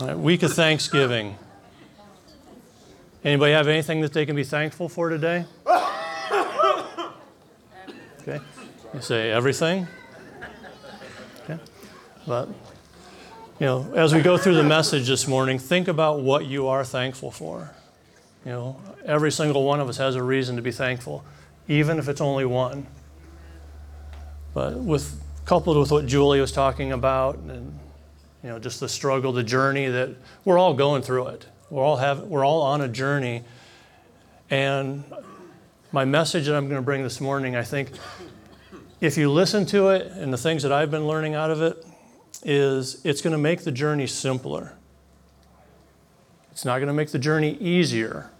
Right, week of Thanksgiving. Anybody have anything that they can be thankful for today? Okay. You say everything? Okay. But, you know, as we go through the message this morning, think about what you are thankful for. You know, every single one of us has a reason to be thankful, even if it's only one. But with coupled with what Julie was talking about and you know, just the struggle, the journey that we're all going through it. We're all have we're all on a journey. And my message that I'm going to bring this morning, I think if you listen to it and the things that I've been learning out of it is it's going to make the journey simpler. It's not going to make the journey easier.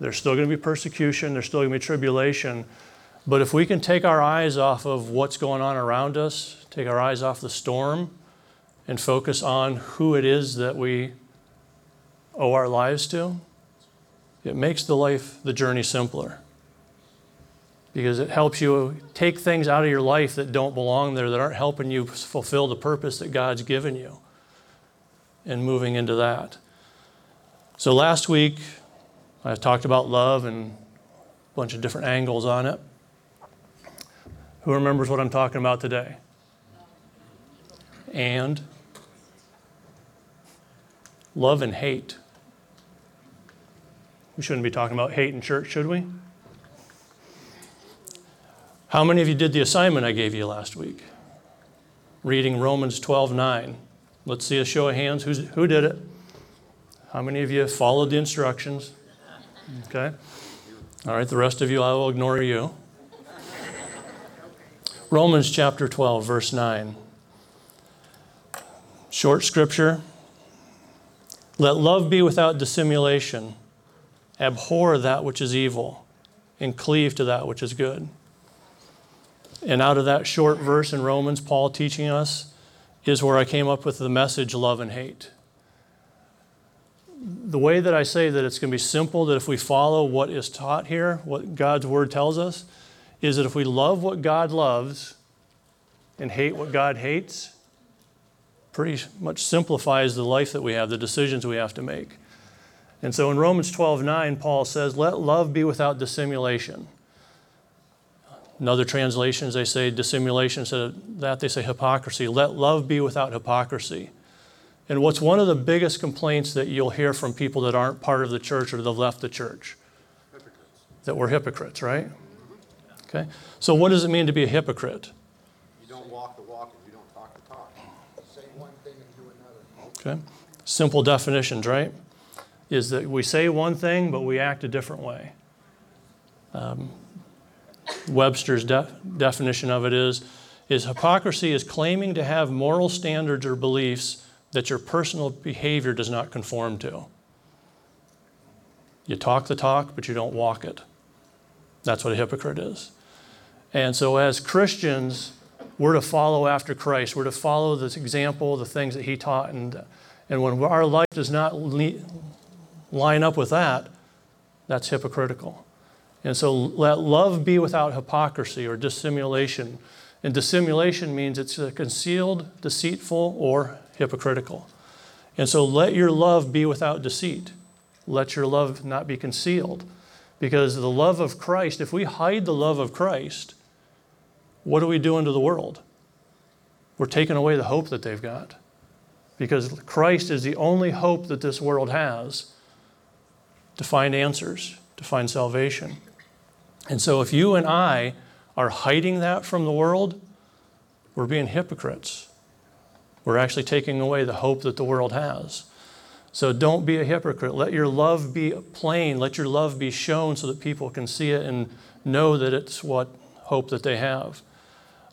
There's still going to be persecution, there's still going to be tribulation. But if we can take our eyes off of what's going on around us, take our eyes off the storm, and focus on who it is that we owe our lives to, it makes the life, the journey simpler. Because it helps you take things out of your life that don't belong there, that aren't helping you fulfill the purpose that God's given you, and moving into that. So last week, I talked about love and a bunch of different angles on it. Who remembers what I'm talking about today? And love and hate. We shouldn't be talking about hate in church, should we? How many of you did the assignment I gave you last week? Reading Romans 12 9. Let's see a show of hands. Who's, who did it? How many of you followed the instructions? Okay. All right, the rest of you, I will ignore you. Romans chapter 12, verse 9. Short scripture. Let love be without dissimulation. Abhor that which is evil and cleave to that which is good. And out of that short verse in Romans, Paul teaching us, is where I came up with the message love and hate. The way that I say that it's going to be simple, that if we follow what is taught here, what God's word tells us, is that if we love what God loves and hate what God hates, pretty much simplifies the life that we have, the decisions we have to make. And so in Romans 12 9, Paul says, Let love be without dissimulation. In other translations, they say dissimulation. Instead of that, they say hypocrisy. Let love be without hypocrisy. And what's one of the biggest complaints that you'll hear from people that aren't part of the church or have left the church? Hypocrites. That we're hypocrites, right? Okay. So, what does it mean to be a hypocrite? Okay? Simple definitions, right? Is that we say one thing, but we act a different way. Um, Webster's de- definition of it is, is hypocrisy is claiming to have moral standards or beliefs that your personal behavior does not conform to. You talk the talk, but you don't walk it. That's what a hypocrite is. And so, as Christians, we're to follow after Christ. We're to follow this example, the things that he taught. And, and when our life does not line up with that, that's hypocritical. And so let love be without hypocrisy or dissimulation. And dissimulation means it's concealed, deceitful, or hypocritical. And so let your love be without deceit. Let your love not be concealed. Because the love of Christ, if we hide the love of Christ, what are we doing to the world? We're taking away the hope that they've got. Because Christ is the only hope that this world has to find answers, to find salvation. And so if you and I are hiding that from the world, we're being hypocrites. We're actually taking away the hope that the world has. So don't be a hypocrite. Let your love be plain. Let your love be shown so that people can see it and know that it's what hope that they have.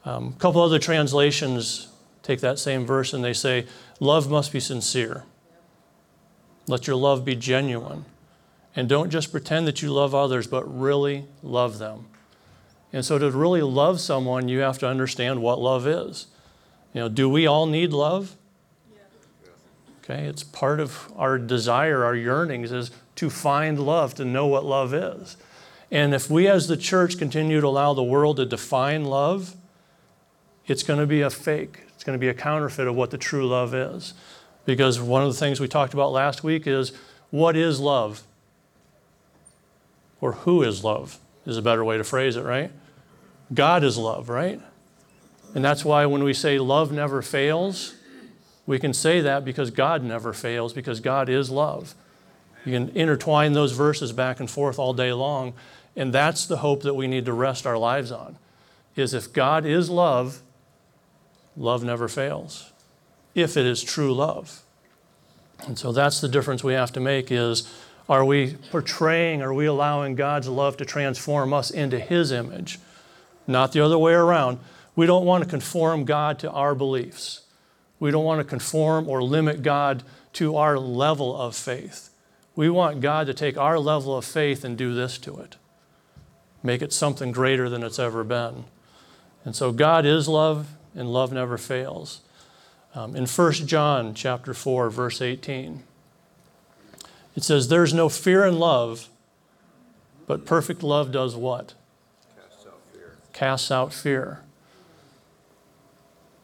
Um, a couple other translations take that same verse and they say, Love must be sincere. Let your love be genuine. And don't just pretend that you love others, but really love them. And so, to really love someone, you have to understand what love is. You know, do we all need love? Okay, it's part of our desire, our yearnings is to find love, to know what love is. And if we as the church continue to allow the world to define love, it's going to be a fake. It's going to be a counterfeit of what the true love is. Because one of the things we talked about last week is what is love? Or who is love is a better way to phrase it, right? God is love, right? And that's why when we say love never fails, we can say that because God never fails, because God is love. You can intertwine those verses back and forth all day long, and that's the hope that we need to rest our lives on. Is if God is love, love never fails. If it is true love. And so that's the difference we have to make is are we portraying, are we allowing God's love to transform us into his image? Not the other way around. We don't want to conform God to our beliefs. We don't want to conform or limit God to our level of faith. We want God to take our level of faith and do this to it. Make it something greater than it's ever been. And so God is love, and love never fails. Um, in 1 John chapter 4, verse 18, it says, There's no fear in love, but perfect love does what? Casts out fear. Casts out fear.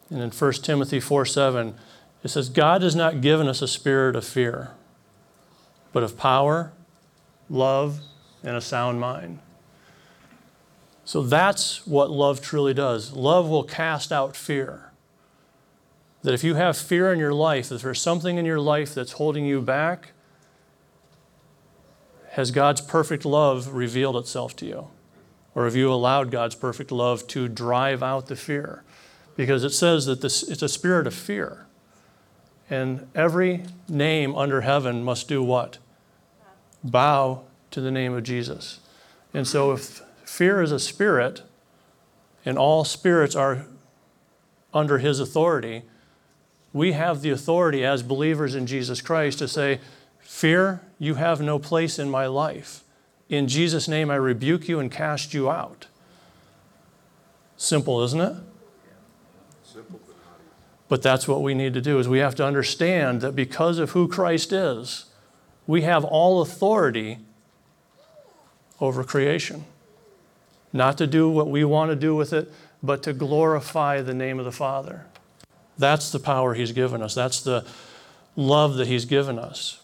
And in 1 Timothy 4 7, it says, God has not given us a spirit of fear, but of power, love, and a sound mind. So that's what love truly does. Love will cast out fear. That if you have fear in your life, if there's something in your life that's holding you back, has God's perfect love revealed itself to you? Or have you allowed God's perfect love to drive out the fear? Because it says that this, it's a spirit of fear. And every name under heaven must do what? Bow to the name of Jesus. And so if fear is a spirit, and all spirits are under his authority, we have the authority as believers in Jesus Christ to say, Fear, you have no place in my life. In Jesus' name, I rebuke you and cast you out. Simple, isn't it? Simple but. But that's what we need to do is we have to understand that because of who Christ is, we have all authority over creation. Not to do what we want to do with it, but to glorify the name of the Father. That's the power he's given us. That's the love that he's given us.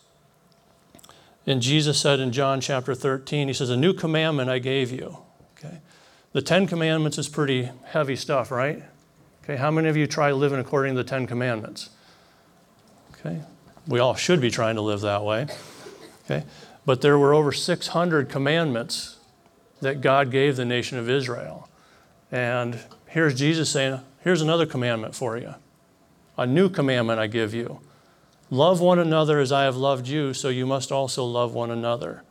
And Jesus said in John chapter 13, he says, A new commandment I gave you. Okay? The Ten Commandments is pretty heavy stuff, right? Okay, how many of you try living according to the Ten Commandments? Okay, we all should be trying to live that way. Okay, but there were over 600 commandments that God gave the nation of Israel. And here's Jesus saying, Here's another commandment for you. A new commandment I give you. Love one another as I have loved you, so you must also love one another.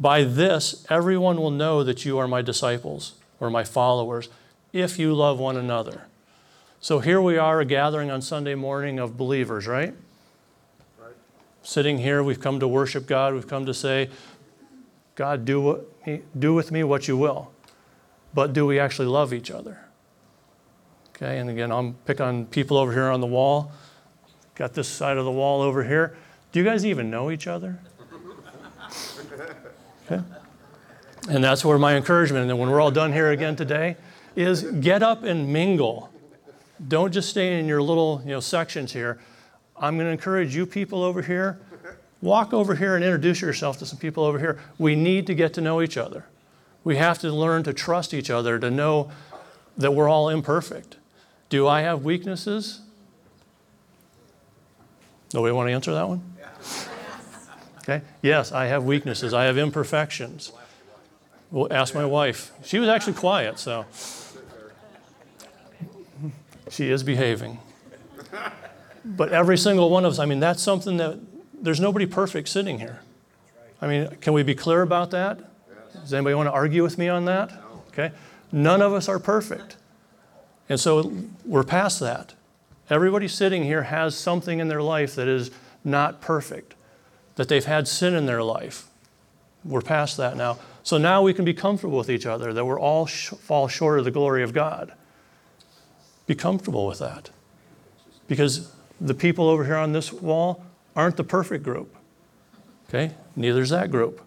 By this, everyone will know that you are my disciples or my followers if you love one another. So here we are, a gathering on Sunday morning of believers, right? Right? Sitting here, we've come to worship God. We've come to say, God, do, what, do with me what you will. But do we actually love each other? Okay, and again, I'm pick on people over here on the wall. Got this side of the wall over here. Do you guys even know each other? Okay. And that's where my encouragement, and then when we're all done here again today, is get up and mingle. Don't just stay in your little you know, sections here. I'm going to encourage you people over here, walk over here and introduce yourself to some people over here. We need to get to know each other. We have to learn to trust each other, to know that we're all imperfect. Do I have weaknesses? Nobody want to answer that one? Okay. Yes, I have weaknesses. I have imperfections. Well, ask my wife. She was actually quiet, so she is behaving. But every single one of us, I mean, that's something that there's nobody perfect sitting here. I mean, can we be clear about that? Does anybody want to argue with me on that? Okay. None of us are perfect. And so we're past that. Everybody sitting here has something in their life that is not perfect, that they've had sin in their life. We're past that now. So now we can be comfortable with each other, that we're all sh- fall short of the glory of God. Be comfortable with that. Because the people over here on this wall aren't the perfect group. Okay? Neither is that group.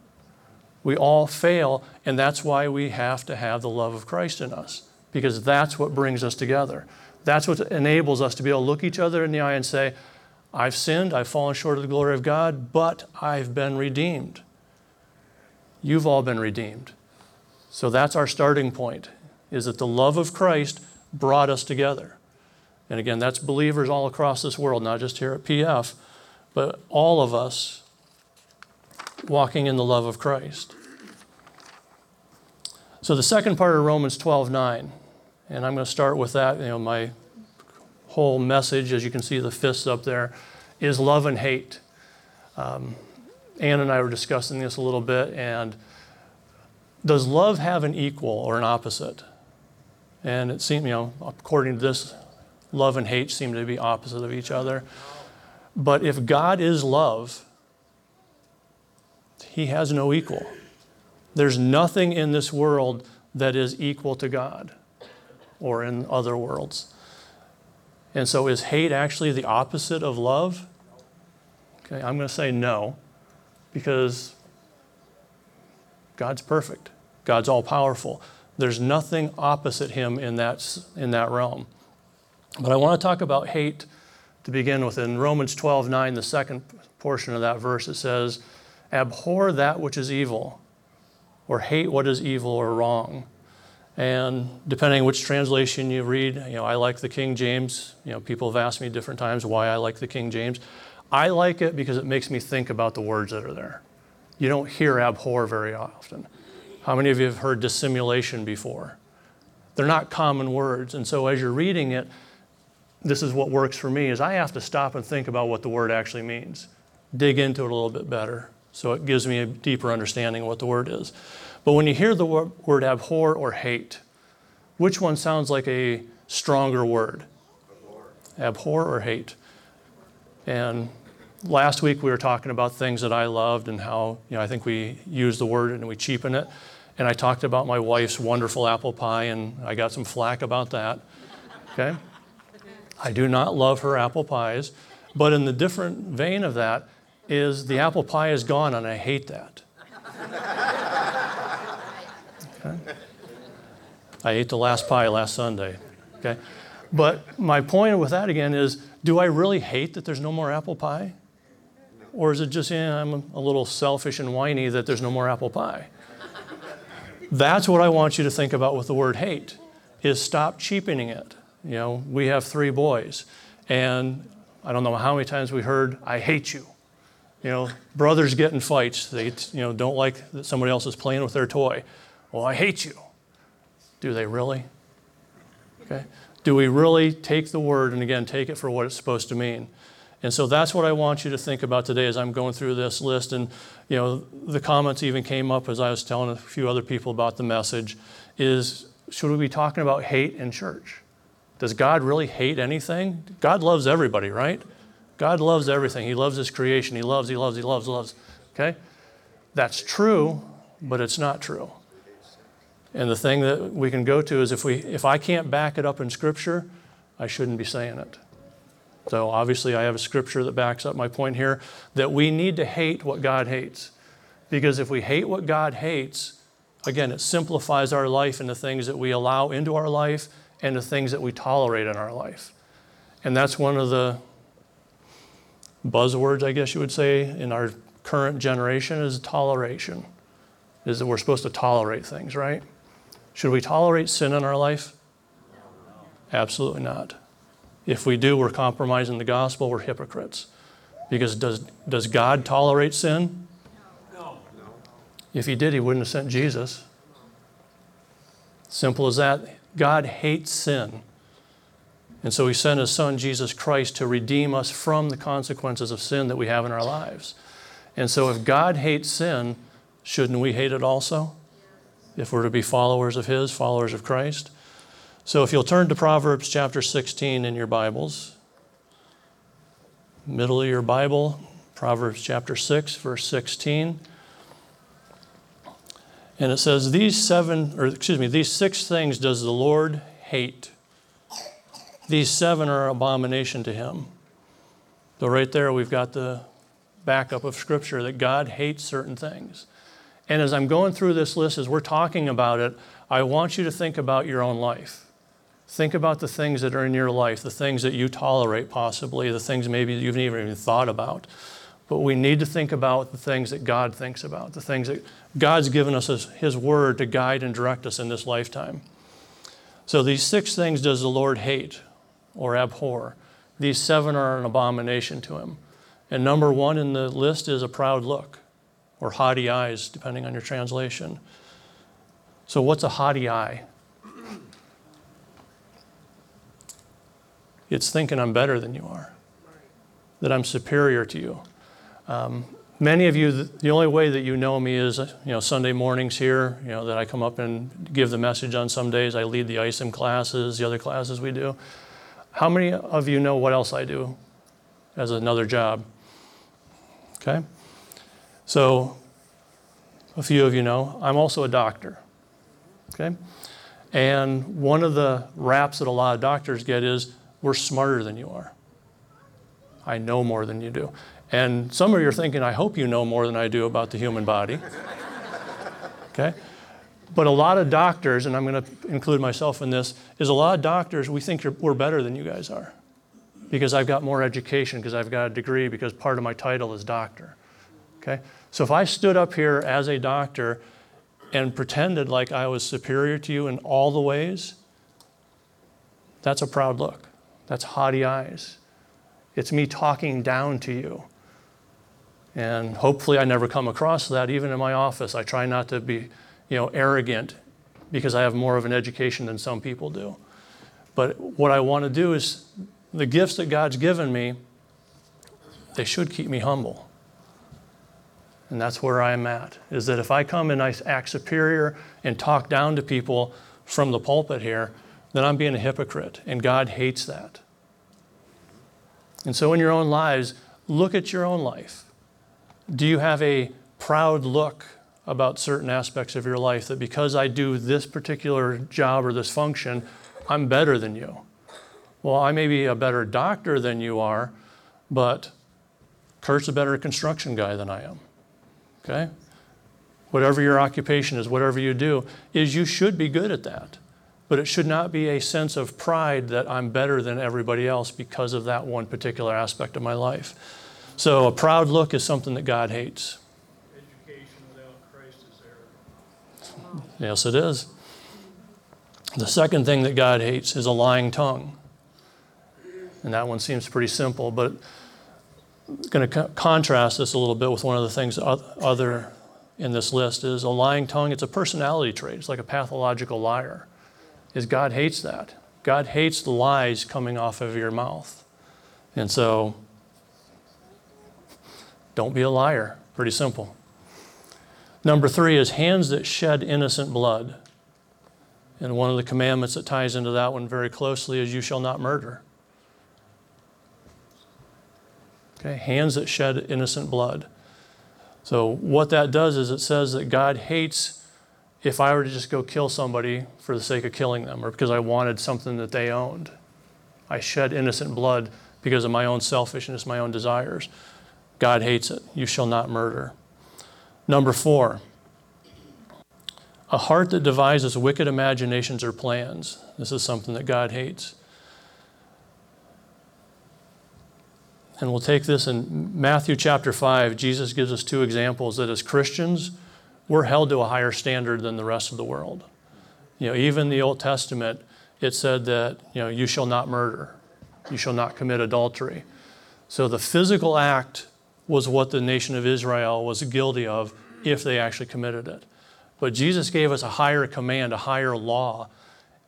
We all fail, and that's why we have to have the love of Christ in us, because that's what brings us together. That's what enables us to be able to look each other in the eye and say, I've sinned, I've fallen short of the glory of God, but I've been redeemed. You've all been redeemed. So that's our starting point, is that the love of Christ brought us together. And again, that's believers all across this world, not just here at PF, but all of us walking in the love of Christ. So the second part of Romans 12 9, and I'm going to start with that. You know, my whole message, as you can see the fists up there, is love and hate. Um, Ann and I were discussing this a little bit, and does love have an equal or an opposite? And it seemed, you know, according to this, love and hate seem to be opposite of each other. But if God is love, he has no equal. There's nothing in this world that is equal to God or in other worlds. And so is hate actually the opposite of love? Okay, I'm going to say no because God's perfect. God's all powerful. There's nothing opposite him in that, in that realm. But I want to talk about hate to begin with. In Romans 12 9, the second portion of that verse, it says, Abhor that which is evil, or hate what is evil or wrong. And depending which translation you read, you know, I like the King James. You know, people have asked me different times why I like the King James. I like it because it makes me think about the words that are there. You don't hear abhor very often. How many of you have heard dissimulation before? They're not common words. And so as you're reading it, this is what works for me is I have to stop and think about what the word actually means. Dig into it a little bit better. So it gives me a deeper understanding of what the word is. But when you hear the word abhor or hate, which one sounds like a stronger word? Abhor, abhor or hate? And last week we were talking about things that I loved and how, you know, I think we use the word and we cheapen it. And I talked about my wife's wonderful apple pie and I got some flack about that. Okay? I do not love her apple pies. But in the different vein of that is the apple pie is gone and I hate that. Okay? I ate the last pie last Sunday. Okay? But my point with that again is do I really hate that there's no more apple pie? Or is it just, yeah, I'm a little selfish and whiny that there's no more apple pie? That's what I want you to think about with the word hate, is stop cheapening it. You know, we have three boys, and I don't know how many times we heard, I hate you. You know, brothers get in fights. They, you know, don't like that somebody else is playing with their toy. Well, I hate you. Do they really? Okay. Do we really take the word and again take it for what it's supposed to mean? And so that's what I want you to think about today as I'm going through this list. And you know, the comments even came up as I was telling a few other people about the message. Is should we be talking about hate in church? Does God really hate anything? God loves everybody, right? God loves everything. He loves His creation. He loves, He loves, He loves, loves. Okay? That's true, but it's not true. And the thing that we can go to is if, we, if I can't back it up in Scripture, I shouldn't be saying it. So obviously, I have a scripture that backs up my point here that we need to hate what God hates. Because if we hate what God hates, again, it simplifies our life and the things that we allow into our life and the things that we tolerate in our life. And that's one of the buzzwords, I guess you would say, in our current generation is toleration. Is that we're supposed to tolerate things, right? Should we tolerate sin in our life? Absolutely not. If we do, we're compromising the gospel, we're hypocrites. Because does, does God tolerate sin? No. If he did, he wouldn't have sent Jesus. Simple as that. God hates sin. And so he sent his son, Jesus Christ, to redeem us from the consequences of sin that we have in our lives. And so if God hates sin, shouldn't we hate it also? If we're to be followers of his, followers of Christ? So if you'll turn to Proverbs chapter 16 in your Bibles, middle of your Bible, Proverbs chapter 6, verse 16. And it says, These seven, or excuse me, these six things does the Lord hate. These seven are abomination to him. So, right there, we've got the backup of Scripture that God hates certain things. And as I'm going through this list, as we're talking about it, I want you to think about your own life. Think about the things that are in your life, the things that you tolerate, possibly, the things maybe you've never even thought about. But we need to think about the things that God thinks about, the things that God's given us as His Word to guide and direct us in this lifetime. So, these six things does the Lord hate or abhor. These seven are an abomination to Him. And number one in the list is a proud look or haughty eyes, depending on your translation. So, what's a haughty eye? It's thinking I'm better than you are, that I'm superior to you. Um, many of you, the only way that you know me is, you know, Sunday mornings here, you know, that I come up and give the message on some days. I lead the ISOM classes, the other classes we do. How many of you know what else I do as another job? Okay? So, a few of you know, I'm also a doctor. Okay? And one of the raps that a lot of doctors get is, we're smarter than you are. I know more than you do. And some of you are thinking, I hope you know more than I do about the human body. okay? But a lot of doctors, and I'm going to include myself in this, is a lot of doctors, we think we're better than you guys are because I've got more education, because I've got a degree, because part of my title is doctor. Okay? So if I stood up here as a doctor and pretended like I was superior to you in all the ways, that's a proud look. That's haughty eyes. It's me talking down to you. And hopefully I never come across that even in my office. I try not to be, you know, arrogant because I have more of an education than some people do. But what I want to do is the gifts that God's given me, they should keep me humble. And that's where I'm at. Is that if I come and I act superior and talk down to people from the pulpit here, then I'm being a hypocrite. And God hates that. And so in your own lives, look at your own life. Do you have a proud look about certain aspects of your life that because I do this particular job or this function, I'm better than you? Well, I may be a better doctor than you are, but Kurt's a better construction guy than I am. Okay? Whatever your occupation is, whatever you do, is you should be good at that. But it should not be a sense of pride that I'm better than everybody else because of that one particular aspect of my life. So a proud look is something that God hates. Education without Christ is error. Yes, it is. The second thing that God hates is a lying tongue. And that one seems pretty simple, but I'm going to co- contrast this a little bit with one of the things other in this list is a lying tongue. It's a personality trait. It's like a pathological liar. Is God hates that. God hates the lies coming off of your mouth. And so don't be a liar. Pretty simple. Number three is hands that shed innocent blood. And one of the commandments that ties into that one very closely is you shall not murder. Okay, hands that shed innocent blood. So, what that does is it says that God hates if I were to just go kill somebody for the sake of killing them or because I wanted something that they owned. I shed innocent blood because of my own selfishness, my own desires. God hates it. You shall not murder. Number four, a heart that devises wicked imaginations or plans. This is something that God hates. And we'll take this in Matthew chapter 5. Jesus gives us two examples that as Christians, we're held to a higher standard than the rest of the world. You know, even the Old Testament, it said that, you know, you shall not murder, you shall not commit adultery. So the physical act was what the nation of Israel was guilty of if they actually committed it. But Jesus gave us a higher command, a higher law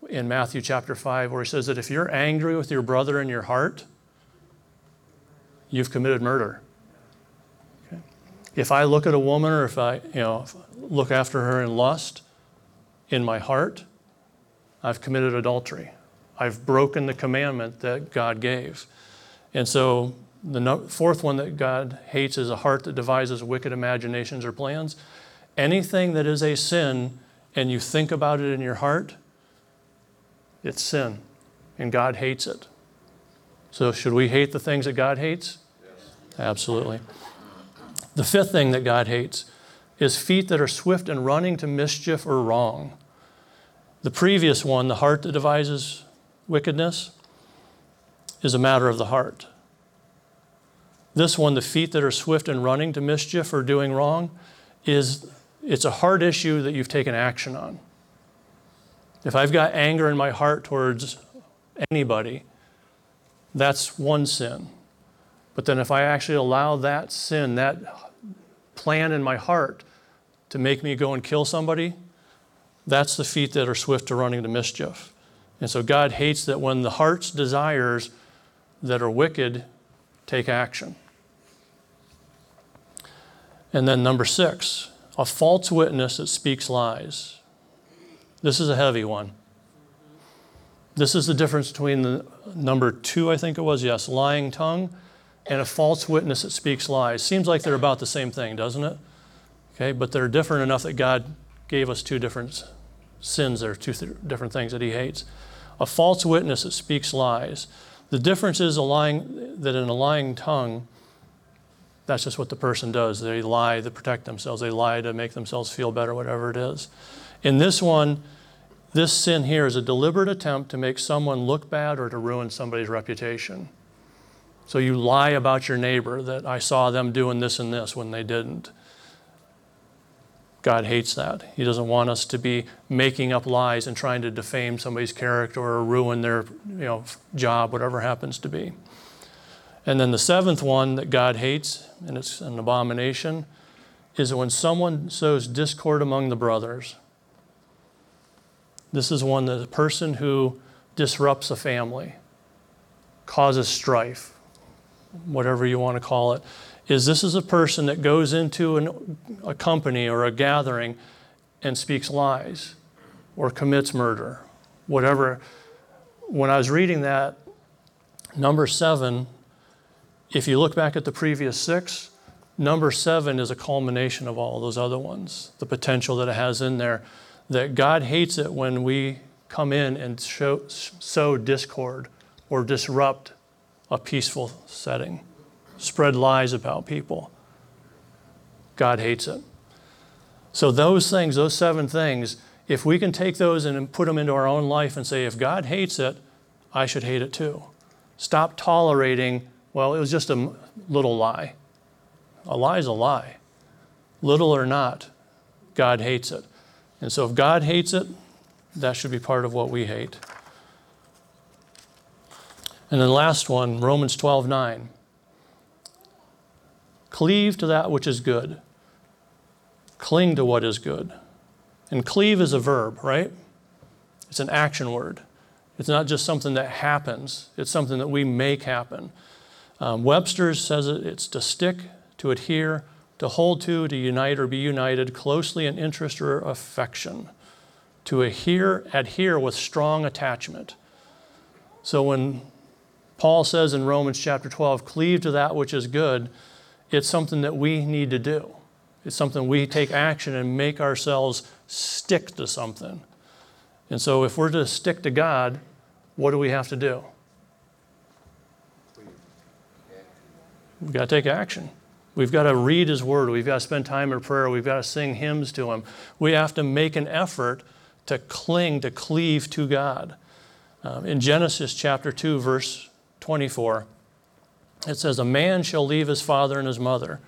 in Matthew chapter 5, where he says that if you're angry with your brother in your heart, you've committed murder. If I look at a woman or if I, you know, look after her in lust in my heart, I've committed adultery. I've broken the commandment that God gave. And so the no, fourth one that God hates is a heart that devises wicked imaginations or plans. Anything that is a sin and you think about it in your heart, it's sin. And God hates it. So, should we hate the things that God hates? Absolutely. The fifth thing that God hates is feet that are swift and running to mischief or wrong. The previous one, the heart that devises wickedness is a matter of the heart. This one, the feet that are swift in running to mischief or doing wrong, is it's a heart issue that you've taken action on. If I've got anger in my heart towards anybody, that's one sin. But then if I actually allow that sin, that plan in my heart to make me go and kill somebody, that's the feet that are swift to running to mischief. And so God hates that when the heart's desires that are wicked take action. And then number six, a false witness that speaks lies. This is a heavy one. This is the difference between the number two, I think it was, yes, lying tongue, and a false witness that speaks lies. Seems like they're about the same thing, doesn't it? Okay, but they're different enough that God gave us two different sins there, two th- different things that He hates. A false witness that speaks lies. The difference is a lying, that in a lying tongue, that's just what the person does. They lie to protect themselves, they lie to make themselves feel better, whatever it is. In this one, this sin here is a deliberate attempt to make someone look bad or to ruin somebody's reputation. So you lie about your neighbor that I saw them doing this and this when they didn't. God hates that. He doesn't want us to be making up lies and trying to defame somebody's character or ruin their you know, job, whatever happens to be. And then the seventh one that God hates, and it's an abomination, is when someone sows discord among the brothers. This is one that a person who disrupts a family, causes strife, whatever you want to call it, is this is a person that goes into an, a company or a gathering and speaks lies or commits murder, whatever. When I was reading that, number seven, if you look back at the previous six, number seven is a culmination of all those other ones, the potential that it has in there. That God hates it when we come in and show, sow discord or disrupt a peaceful setting spread lies about people. God hates it. So, those things, those seven things, if we can take those and put them into our own life and say, if God hates it, I should hate it too. Stop tolerating, well, it was just a little lie. A lie is a lie. Little or not, God hates it. And so, if God hates it, that should be part of what we hate. And then, last one, Romans 12 9. Cleave to that which is good. Cling to what is good. And cleave is a verb, right? It's an action word. It's not just something that happens, it's something that we make happen. Um, Webster's says it, it's to stick, to adhere, to hold to, to unite or be united closely in interest or affection. To adhere, adhere with strong attachment. So when Paul says in Romans chapter 12, cleave to that which is good, it's something that we need to do. It's something we take action and make ourselves stick to something. And so, if we're to stick to God, what do we have to do? We've got to take action. We've got to read His Word. We've got to spend time in prayer. We've got to sing hymns to Him. We have to make an effort to cling, to cleave to God. Um, in Genesis chapter 2, verse 24, it says, A man shall leave his father and his mother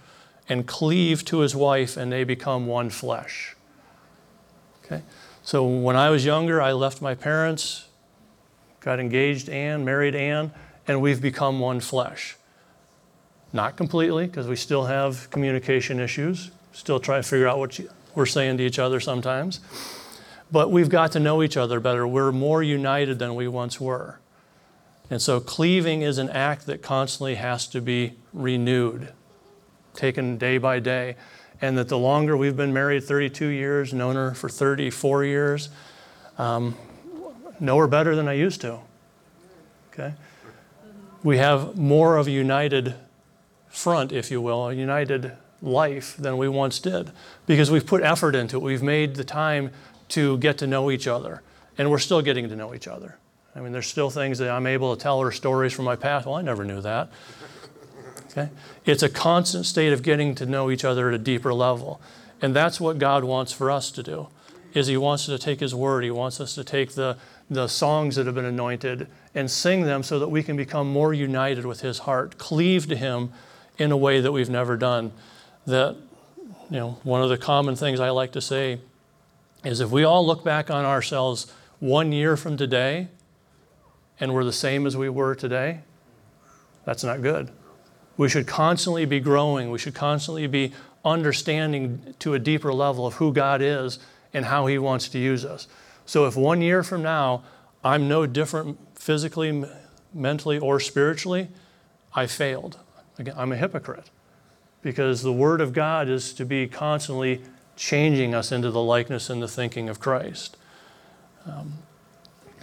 and cleave to his wife, and they become one flesh. Okay? So when I was younger, I left my parents, got engaged Ann, married Ann, and we've become one flesh. Not completely, because we still have communication issues, still try to figure out what we're saying to each other sometimes. But we've got to know each other better. We're more united than we once were. And so cleaving is an act that constantly has to be renewed, taken day by day. And that the longer we've been married 32 years, known her for 34 years, um, know her better than I used to. Okay? We have more of a united front, if you will, a united life than we once did because we've put effort into it. We've made the time to get to know each other, and we're still getting to know each other. I mean, there's still things that I'm able to tell her stories from my past. Well, I never knew that. Okay? It's a constant state of getting to know each other at a deeper level. And that's what God wants for us to do. Is he wants us to take his word. He wants us to take the the songs that have been anointed and sing them so that we can become more united with His heart, cleave to Him in a way that we've never done. That, you know, one of the common things I like to say is if we all look back on ourselves one year from today and we're the same as we were today, that's not good. We should constantly be growing. We should constantly be understanding to a deeper level of who God is and how He wants to use us. So if one year from now I'm no different physically, mentally, or spiritually, I failed. Again, I'm a hypocrite because the Word of God is to be constantly changing us into the likeness and the thinking of Christ. Um,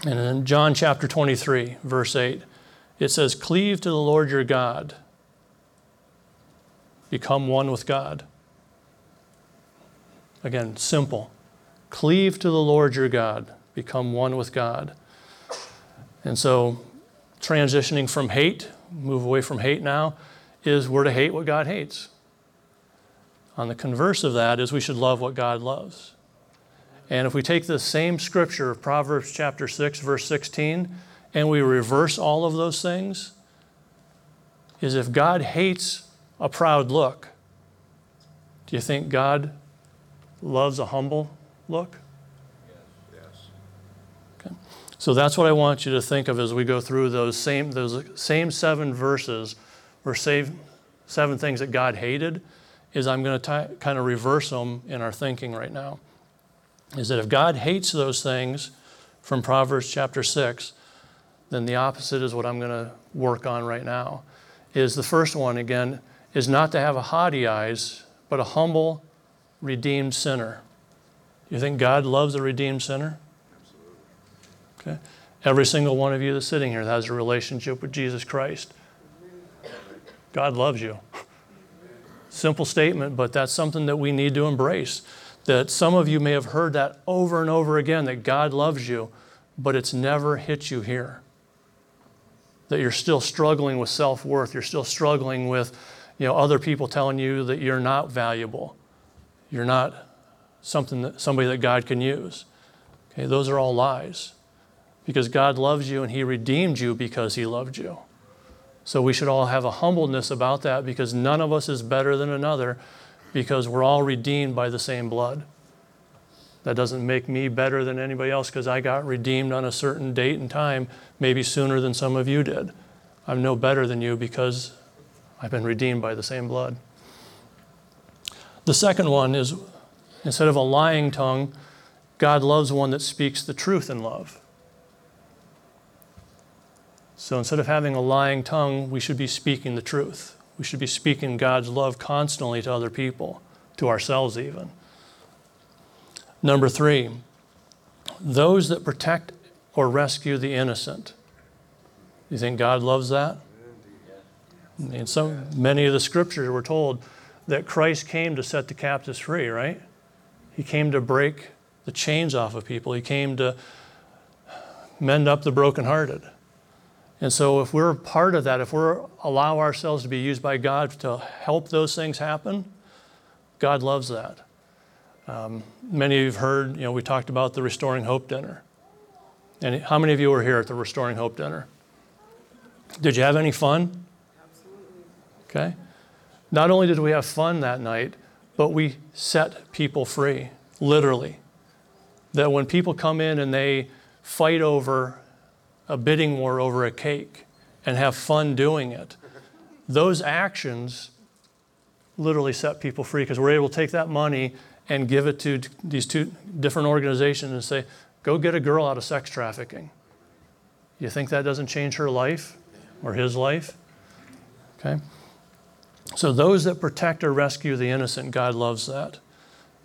and in John chapter 23, verse 8, it says, Cleave to the Lord your God, become one with God. Again, simple. Cleave to the Lord your God, become one with God. And so, transitioning from hate, move away from hate now, is we're to hate what God hates. On the converse of that is we should love what God loves. And if we take the same scripture, of Proverbs chapter 6, verse 16, and we reverse all of those things, is if God hates a proud look, do you think God loves a humble look? Yes. So that's what I want you to think of as we go through those same, those same seven verses or save, seven things that God hated, is I'm going to kind of reverse them in our thinking right now. Is that if God hates those things from Proverbs chapter 6, then the opposite is what I'm going to work on right now. Is the first one, again, is not to have a haughty eyes, but a humble, redeemed sinner. You think God loves a redeemed sinner? Absolutely. Okay. Every single one of you that's sitting here that has a relationship with Jesus Christ. God loves you. Simple statement, but that's something that we need to embrace. That some of you may have heard that over and over again that God loves you, but it's never hit you here. That you're still struggling with self worth. You're still struggling with you know, other people telling you that you're not valuable. You're not something that, somebody that God can use. Okay, those are all lies because God loves you and He redeemed you because He loved you. So we should all have a humbleness about that because none of us is better than another because we're all redeemed by the same blood. That doesn't make me better than anybody else because I got redeemed on a certain date and time, maybe sooner than some of you did. I'm no better than you because I've been redeemed by the same blood. The second one is instead of a lying tongue, God loves one that speaks the truth in love. So instead of having a lying tongue, we should be speaking the truth. We should be speaking God's love constantly to other people, to ourselves even. Number three, those that protect or rescue the innocent. You think God loves that? Mean, so many of the scriptures were told that Christ came to set the captives free, right? He came to break the chains off of people. He came to mend up the brokenhearted. And so, if we're part of that, if we allow ourselves to be used by God to help those things happen, God loves that. Um, many of you have heard, you know, we talked about the Restoring Hope dinner. And how many of you were here at the Restoring Hope dinner? Did you have any fun? Absolutely. Okay. Not only did we have fun that night, but we set people free, literally. That when people come in and they fight over a bidding war over a cake and have fun doing it, those actions literally set people free because we're able to take that money and give it to these two different organizations and say, go get a girl out of sex trafficking. You think that doesn't change her life or his life? Okay. So, those that protect or rescue the innocent, God loves that.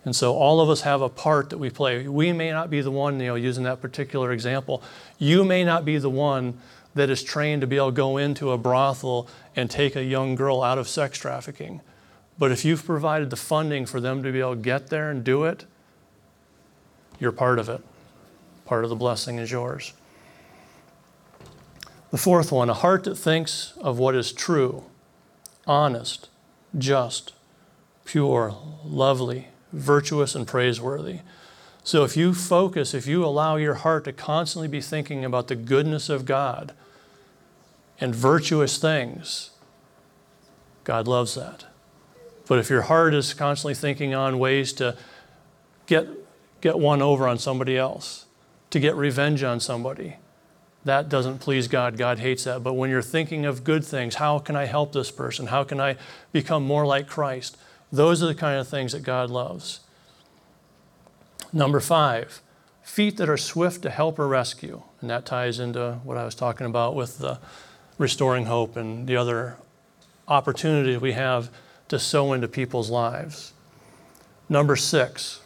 And so, all of us have a part that we play. We may not be the one, you know, using that particular example, you may not be the one that is trained to be able to go into a brothel and take a young girl out of sex trafficking. But if you've provided the funding for them to be able to get there and do it, you're part of it. Part of the blessing is yours. The fourth one, a heart that thinks of what is true, honest, just, pure, lovely, virtuous, and praiseworthy. So if you focus, if you allow your heart to constantly be thinking about the goodness of God and virtuous things, God loves that. But if your heart is constantly thinking on ways to get, get one over on somebody else, to get revenge on somebody, that doesn't please God. God hates that. But when you're thinking of good things, how can I help this person? How can I become more like Christ? Those are the kind of things that God loves. Number five, feet that are swift to help or rescue. And that ties into what I was talking about with the restoring hope and the other opportunities we have to sow into people's lives. Number six,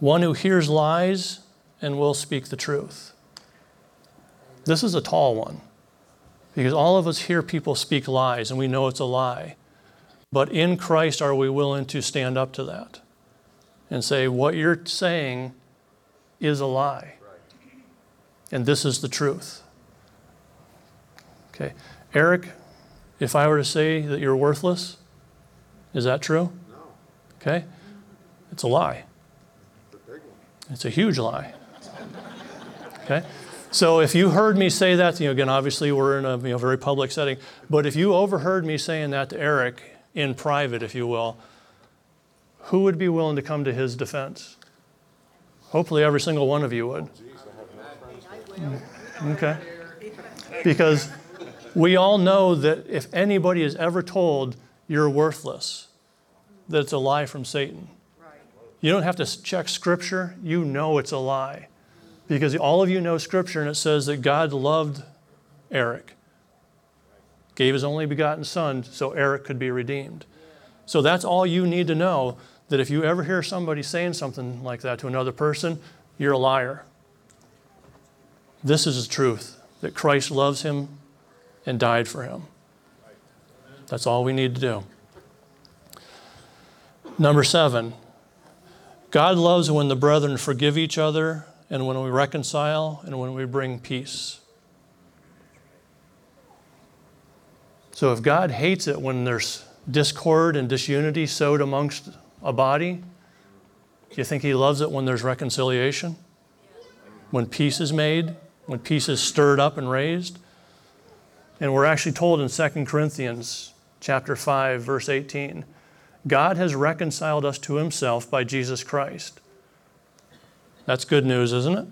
one who hears lies and will speak the truth. This is a tall one because all of us hear people speak lies and we know it's a lie. But in Christ, are we willing to stand up to that and say, what you're saying is a lie? And this is the truth. Okay. Eric, if I were to say that you're worthless, is that true? No, Okay. It's a lie. the big one. It's a huge lie. Okay? So if you heard me say that, you know, again, obviously we're in a you know, very public setting, but if you overheard me saying that to Eric in private, if you will, who would be willing to come to his defense? Hopefully every single one of you would. Okay? Because we all know that if anybody is ever told you're worthless, that it's a lie from Satan. You don't have to check scripture, you know it's a lie. Because all of you know scripture and it says that God loved Eric, gave his only begotten son so Eric could be redeemed. So that's all you need to know that if you ever hear somebody saying something like that to another person, you're a liar. This is the truth that Christ loves him and died for him. That's all we need to do. Number seven, God loves when the brethren forgive each other and when we reconcile and when we bring peace. So if God hates it when there's discord and disunity sowed amongst a body, do you think He loves it when there's reconciliation? When peace is made? When peace is stirred up and raised? And we're actually told in 2 Corinthians chapter 5 verse 18, God has reconciled us to himself by Jesus Christ. That's good news, isn't it?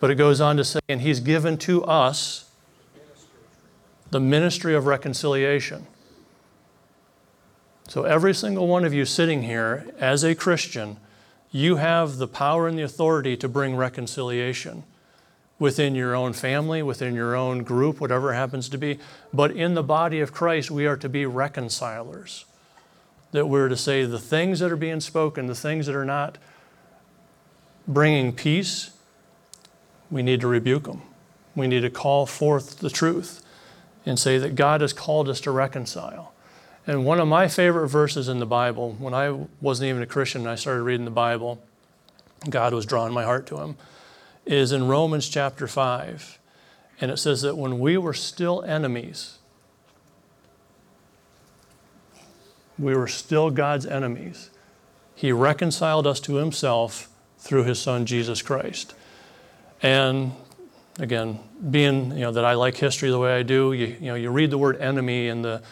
But it goes on to say, and he's given to us the ministry of reconciliation. So, every single one of you sitting here as a Christian, you have the power and the authority to bring reconciliation within your own family, within your own group, whatever happens to be. But in the body of Christ, we are to be reconcilers. That we're to say the things that are being spoken, the things that are not bringing peace, we need to rebuke them. We need to call forth the truth and say that God has called us to reconcile. And one of my favorite verses in the Bible, when I wasn't even a Christian and I started reading the Bible, God was drawing my heart to Him, is in Romans chapter 5. And it says that when we were still enemies, we were still God's enemies, He reconciled us to Himself through His Son, Jesus Christ. And again, being you know that I like history the way I do, you, you know, you read the word enemy in the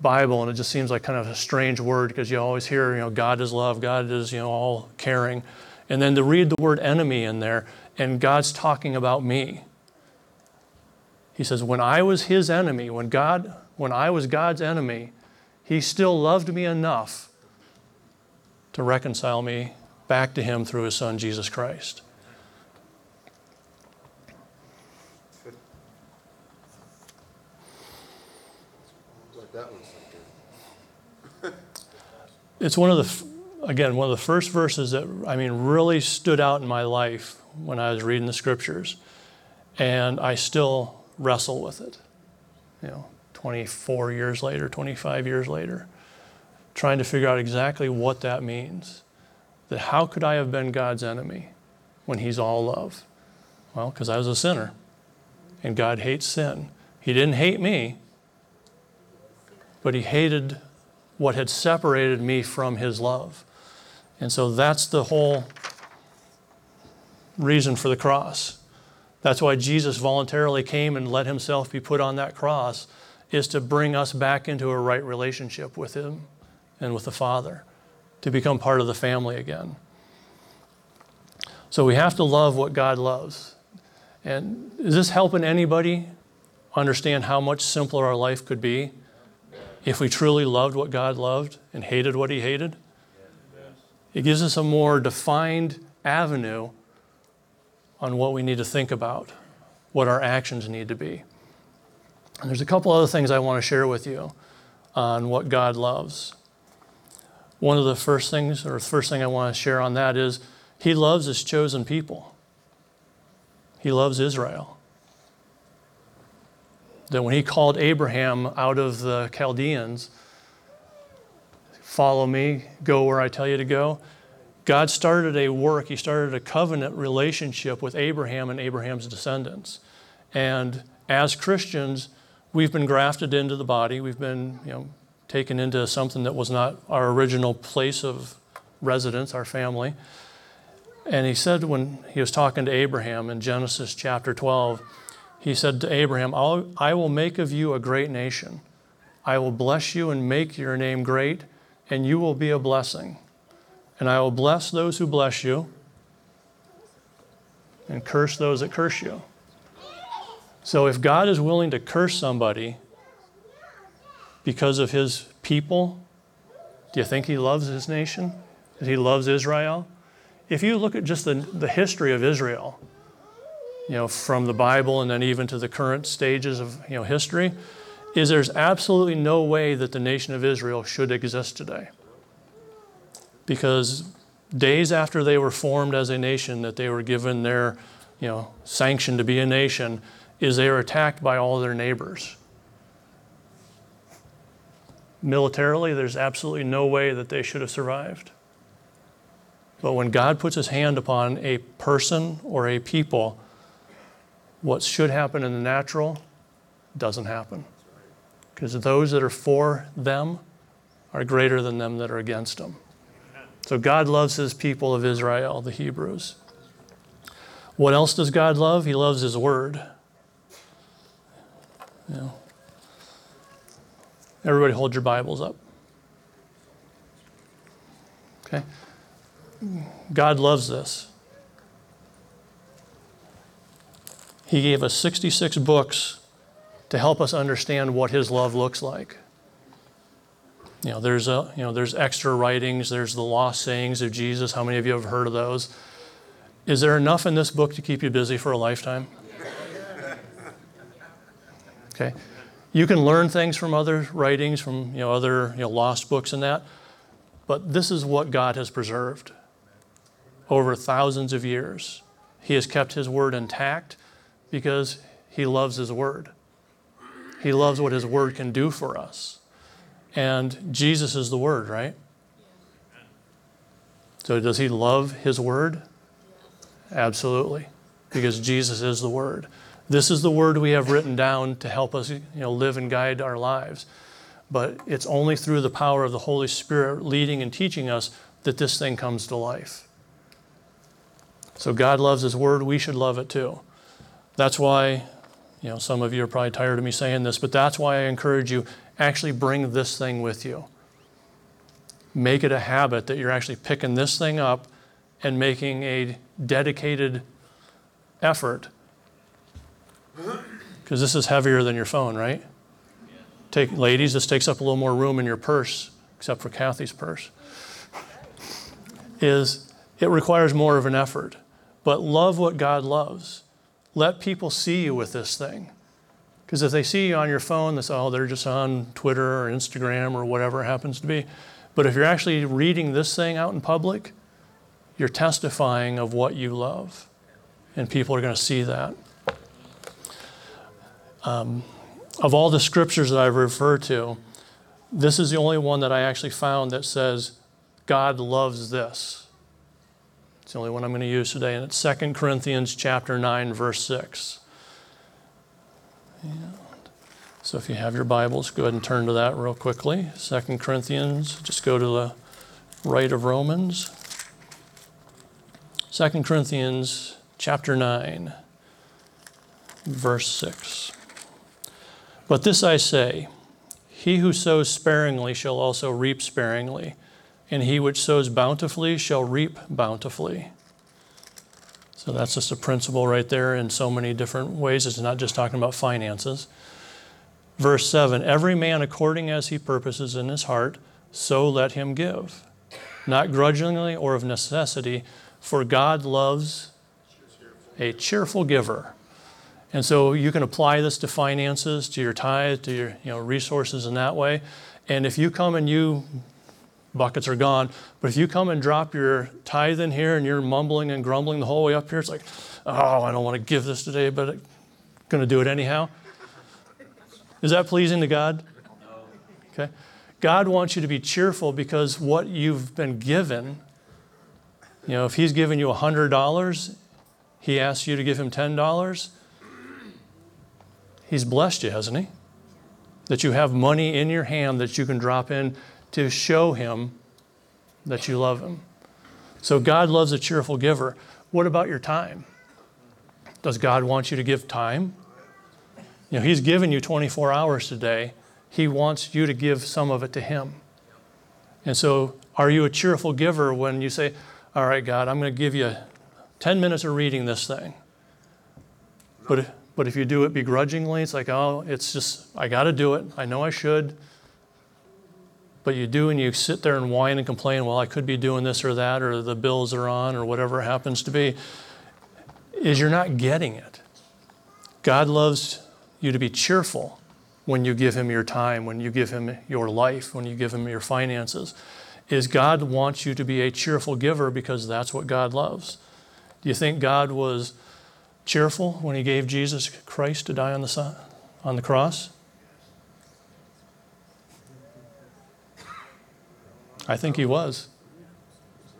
Bible, and it just seems like kind of a strange word because you always hear, you know, God is love, God is, you know, all caring. And then to read the word enemy in there, and God's talking about me. He says, when I was his enemy, when God, when I was God's enemy, he still loved me enough to reconcile me back to him through his son Jesus Christ. Like that one's so it's one of the again one of the first verses that i mean really stood out in my life when i was reading the scriptures and i still wrestle with it you know 24 years later 25 years later trying to figure out exactly what that means that how could i have been god's enemy when he's all love? Well because i was a sinner and god hates sin. He didn't hate me but he hated what had separated me from his love. And so that's the whole reason for the cross. That's why Jesus voluntarily came and let himself be put on that cross, is to bring us back into a right relationship with him and with the Father, to become part of the family again. So we have to love what God loves. And is this helping anybody understand how much simpler our life could be if we truly loved what God loved and hated what he hated? It gives us a more defined avenue on what we need to think about, what our actions need to be. And there's a couple other things I want to share with you on what God loves. One of the first things, or the first thing I want to share on that is He loves His chosen people. He loves Israel. That when He called Abraham out of the Chaldeans, follow me, go where I tell you to go, God started a work, He started a covenant relationship with Abraham and Abraham's descendants. And as Christians, we've been grafted into the body. We've been, you know, taken into something that was not our original place of residence, our family. And he said when he was talking to Abraham in Genesis chapter 12, he said to Abraham, I'll, I will make of you a great nation. I will bless you and make your name great, and you will be a blessing. And I will bless those who bless you, and curse those that curse you. So if God is willing to curse somebody because of his people, do you think he loves his nation? That he loves Israel? If you look at just the, the history of Israel, you know, from the Bible and then even to the current stages of you know, history, is there's absolutely no way that the nation of Israel should exist today. Because days after they were formed as a nation, that they were given their you know, sanction to be a nation, is they were attacked by all their neighbors. Militarily, there's absolutely no way that they should have survived. But when God puts his hand upon a person or a people, what should happen in the natural doesn't happen. Because those that are for them are greater than them that are against them. So God loves his people of Israel, the Hebrews. What else does God love? He loves his word. Know. Everybody hold your Bibles up. Okay? God loves this. He gave us 66 books to help us understand what his love looks like. You know, there's a, you know, there's extra writings, there's the lost sayings of Jesus. How many of you have heard of those? Is there enough in this book to keep you busy for a lifetime? Okay. You can learn things from other writings, from you know, other you know, lost books and that, but this is what God has preserved over thousands of years. He has kept His word intact because He loves His word. He loves what His word can do for us. And Jesus is the word, right? So does He love His word? Absolutely, because Jesus is the word. This is the word we have written down to help us you know, live and guide our lives. But it's only through the power of the Holy Spirit leading and teaching us that this thing comes to life. So God loves His word, we should love it too. That's why, you know, some of you are probably tired of me saying this, but that's why I encourage you actually bring this thing with you. Make it a habit that you're actually picking this thing up and making a dedicated effort because this is heavier than your phone, right? Take ladies, this takes up a little more room in your purse, except for Kathy's purse. Is it requires more of an effort, but love what God loves. Let people see you with this thing. Because if they see you on your phone, that's say, oh, they're just on Twitter or Instagram or whatever it happens to be. But if you're actually reading this thing out in public, you're testifying of what you love. And people are going to see that. Um, of all the scriptures that I've referred to, this is the only one that I actually found that says, God loves this. It's the only one I'm going to use today, and it's 2 Corinthians chapter 9, verse 6. And so if you have your Bibles, go ahead and turn to that real quickly. 2 Corinthians, just go to the right of Romans. 2 Corinthians chapter 9, verse 6. But this I say He who sows sparingly shall also reap sparingly, and he which sows bountifully shall reap bountifully. So that's just a principle right there in so many different ways. It's not just talking about finances. Verse 7 Every man according as he purposes in his heart, so let him give, not grudgingly or of necessity, for God loves a cheerful giver. And so you can apply this to finances, to your tithe, to your you know, resources in that way. And if you come and you, buckets are gone, but if you come and drop your tithe in here and you're mumbling and grumbling the whole way up here, it's like, oh, I don't want to give this today, but I'm going to do it anyhow. Is that pleasing to God? No. Okay. God wants you to be cheerful because what you've been given, you know, if He's given you $100, He asks you to give Him $10, He's blessed you, hasn't He? That you have money in your hand that you can drop in to show Him that you love Him. So God loves a cheerful giver. What about your time? Does God want you to give time? You know, He's given you 24 hours today. He wants you to give some of it to Him. And so, are you a cheerful giver when you say, All right, God, I'm going to give you 10 minutes of reading this thing? But, but if you do it begrudgingly, it's like, Oh, it's just, I got to do it. I know I should. But you do, and you sit there and whine and complain, Well, I could be doing this or that, or the bills are on, or whatever happens to be, is you're not getting it. God loves you to be cheerful when you give him your time, when you give him your life, when you give him your finances. Is God wants you to be a cheerful giver because that's what God loves. Do you think God was cheerful when he gave Jesus Christ to die on the on the cross? I think he was.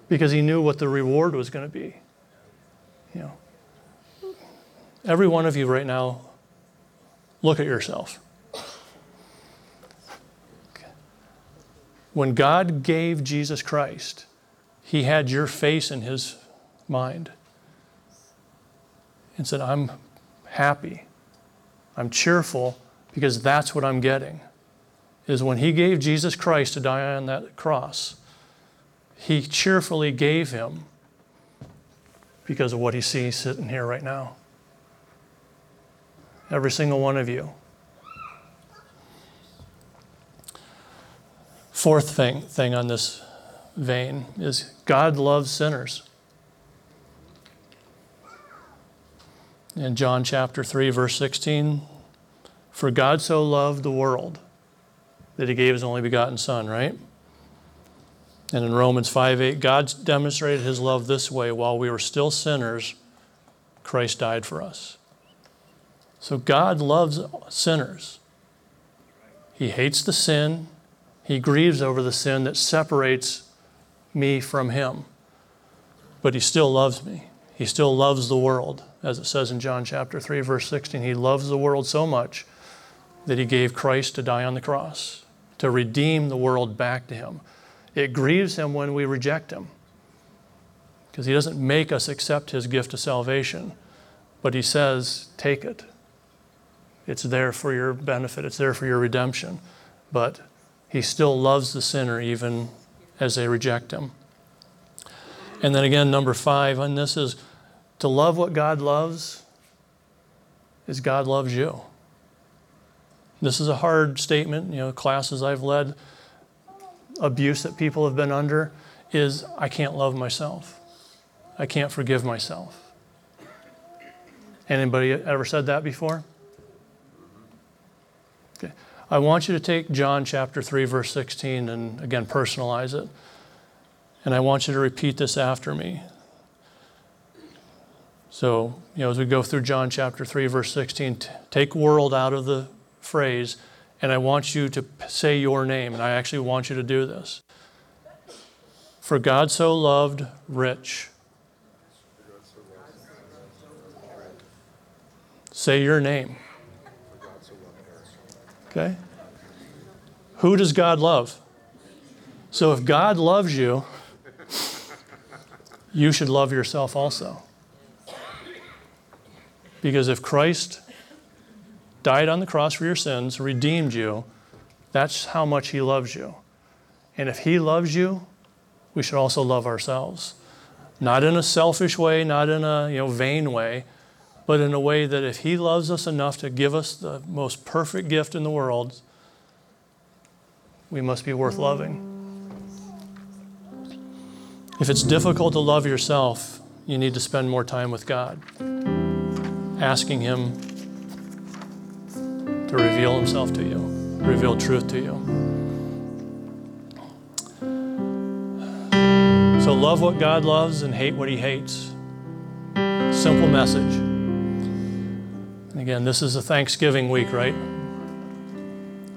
Because he knew what the reward was going to be. You know. Every one of you right now Look at yourself. When God gave Jesus Christ, He had your face in His mind and said, I'm happy, I'm cheerful because that's what I'm getting. Is when He gave Jesus Christ to die on that cross, He cheerfully gave Him because of what He sees sitting here right now every single one of you. Fourth thing, thing on this vein is God loves sinners. In John chapter 3, verse 16, for God so loved the world that he gave his only begotten Son, right? And in Romans 5 8, God demonstrated his love this way while we were still sinners, Christ died for us. So God loves sinners. He hates the sin. He grieves over the sin that separates me from Him. But He still loves me. He still loves the world. As it says in John chapter 3, verse 16, He loves the world so much that He gave Christ to die on the cross, to redeem the world back to Him. It grieves Him when we reject Him because He doesn't make us accept His gift of salvation, but He says, Take it. It's there for your benefit, it's there for your redemption. But he still loves the sinner even as they reject him. And then again, number five on this is to love what God loves is God loves you. This is a hard statement. You know, classes I've led, abuse that people have been under is I can't love myself. I can't forgive myself. Anybody ever said that before? Okay. I want you to take John chapter 3, verse 16, and again, personalize it. And I want you to repeat this after me. So, you know, as we go through John chapter 3, verse 16, t- take world out of the phrase, and I want you to say your name, and I actually want you to do this. For God so loved Rich. Say your name. Okay? Who does God love? So if God loves you, you should love yourself also. Because if Christ died on the cross for your sins, redeemed you, that's how much He loves you. And if He loves you, we should also love ourselves. Not in a selfish way, not in a you know, vain way, but in a way that if He loves us enough to give us the most perfect gift in the world, we must be worth loving. If it's difficult to love yourself, you need to spend more time with God, asking Him to reveal Himself to you, reveal truth to you. So love what God loves and hate what He hates. Simple message. And again, this is a Thanksgiving week, right?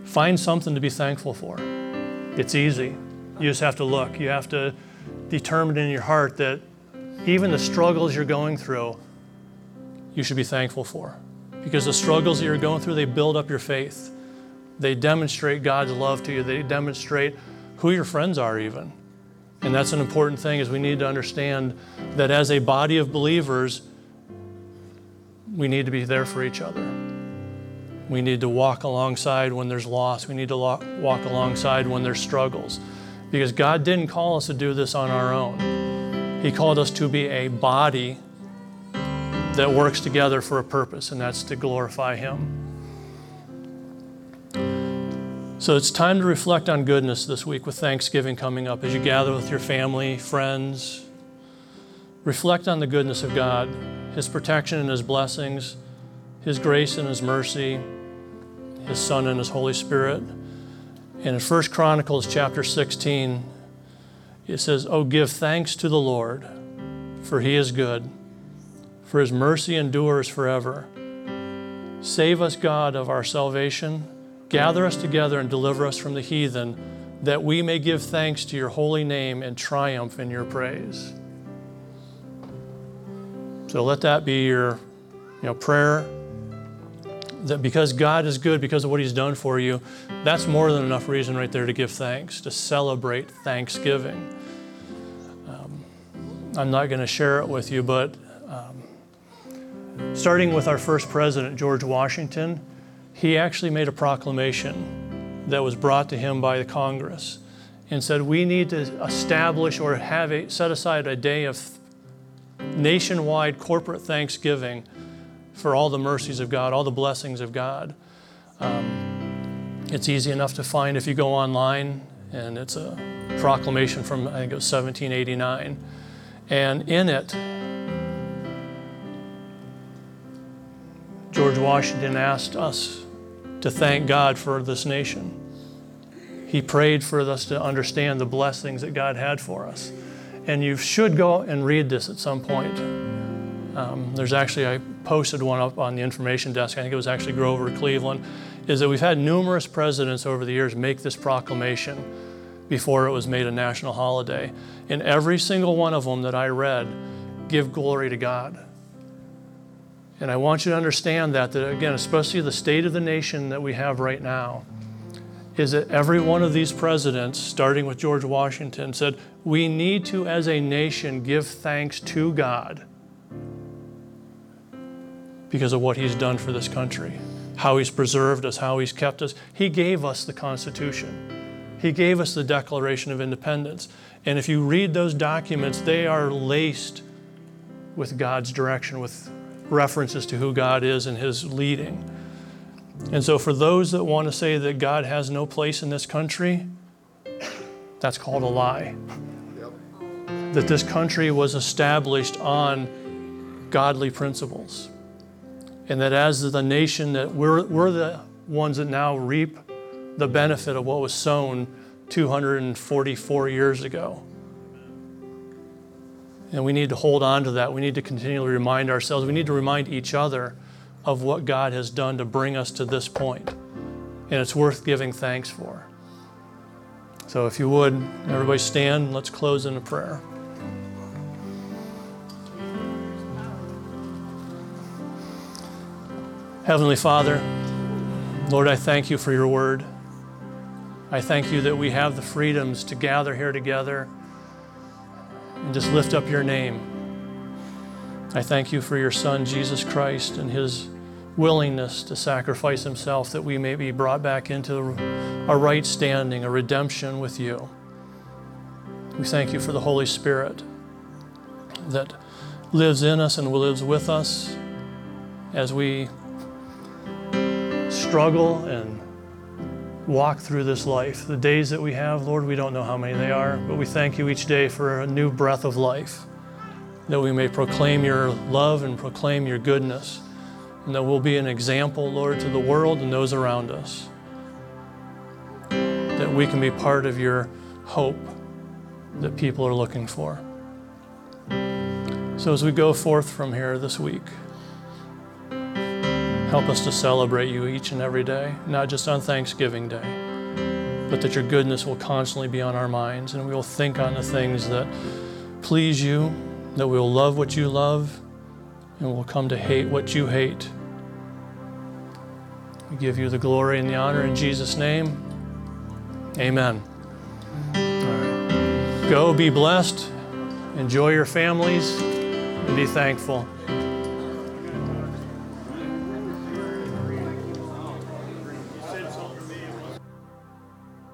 Find something to be thankful for. It's easy. You just have to look. You have to determine in your heart that even the struggles you're going through, you should be thankful for. Because the struggles that you're going through, they build up your faith. They demonstrate God's love to you. They demonstrate who your friends are, even. And that's an important thing is we need to understand that as a body of believers, we need to be there for each other. We need to walk alongside when there's loss. We need to walk alongside when there's struggles. Because God didn't call us to do this on our own. He called us to be a body that works together for a purpose, and that's to glorify Him. So it's time to reflect on goodness this week with Thanksgiving coming up as you gather with your family, friends. Reflect on the goodness of God, His protection and His blessings, His grace and His mercy, His Son and His Holy Spirit. And in 1 Chronicles chapter 16, it says, Oh, give thanks to the Lord, for He is good, for His mercy endures forever. Save us, God, of our salvation Gather us together and deliver us from the heathen, that we may give thanks to your holy name and triumph in your praise. So let that be your you know, prayer. That because God is good, because of what He's done for you, that's more than enough reason right there to give thanks, to celebrate Thanksgiving. Um, I'm not going to share it with you, but starting with our first president, George Washington, he actually made a proclamation that was brought to him by the Congress and said, We need to establish or have a, set aside a day of nationwide corporate thanksgiving for all the mercies of God, all the blessings of God. Um, it's easy enough to find if you go online, and it's a proclamation from, I think it was 1789. And in it, George Washington asked us to thank God for this nation. He prayed for us to understand the blessings that God had for us. And you should go and read this at some point. Um, there's actually, I posted one up on the information desk. I think it was actually Grover Cleveland. Is that we've had numerous presidents over the years make this proclamation before it was made a national holiday. And every single one of them that I read give glory to God. And I want you to understand that, that again, especially the state of the nation that we have right now, is that every one of these presidents, starting with George Washington, said, We need to, as a nation, give thanks to God because of what He's done for this country, how He's preserved us, how He's kept us. He gave us the Constitution, He gave us the Declaration of Independence. And if you read those documents, they are laced with God's direction, with references to who God is and His leading. And so, for those that want to say that God has no place in this country, that's called a lie. Yep. That this country was established on godly principles. And that as the nation, that we're, we're the ones that now reap the benefit of what was sown 244 years ago. And we need to hold on to that. We need to continually remind ourselves, we need to remind each other of what God has done to bring us to this point. And it's worth giving thanks for. So if you would, everybody stand, let's close in a prayer. Heavenly Father, Lord, I thank you for your word. I thank you that we have the freedoms to gather here together and just lift up your name. I thank you for your Son, Jesus Christ, and his willingness to sacrifice himself that we may be brought back into a right standing, a redemption with you. We thank you for the Holy Spirit that lives in us and lives with us as we struggle and walk through this life. The days that we have, Lord, we don't know how many they are, but we thank you each day for a new breath of life, that we may proclaim your love and proclaim your goodness, and that we'll be an example, Lord, to the world and those around us. That we can be part of your hope that people are looking for. So as we go forth from here this week, help us to celebrate you each and every day, not just on Thanksgiving Day, but that your goodness will constantly be on our minds and we will think on the things that please you, that we will love what you love, and we'll come to hate what you hate. We give you the glory and the honor in Jesus' name. Amen. Go be blessed, enjoy your families, and be thankful.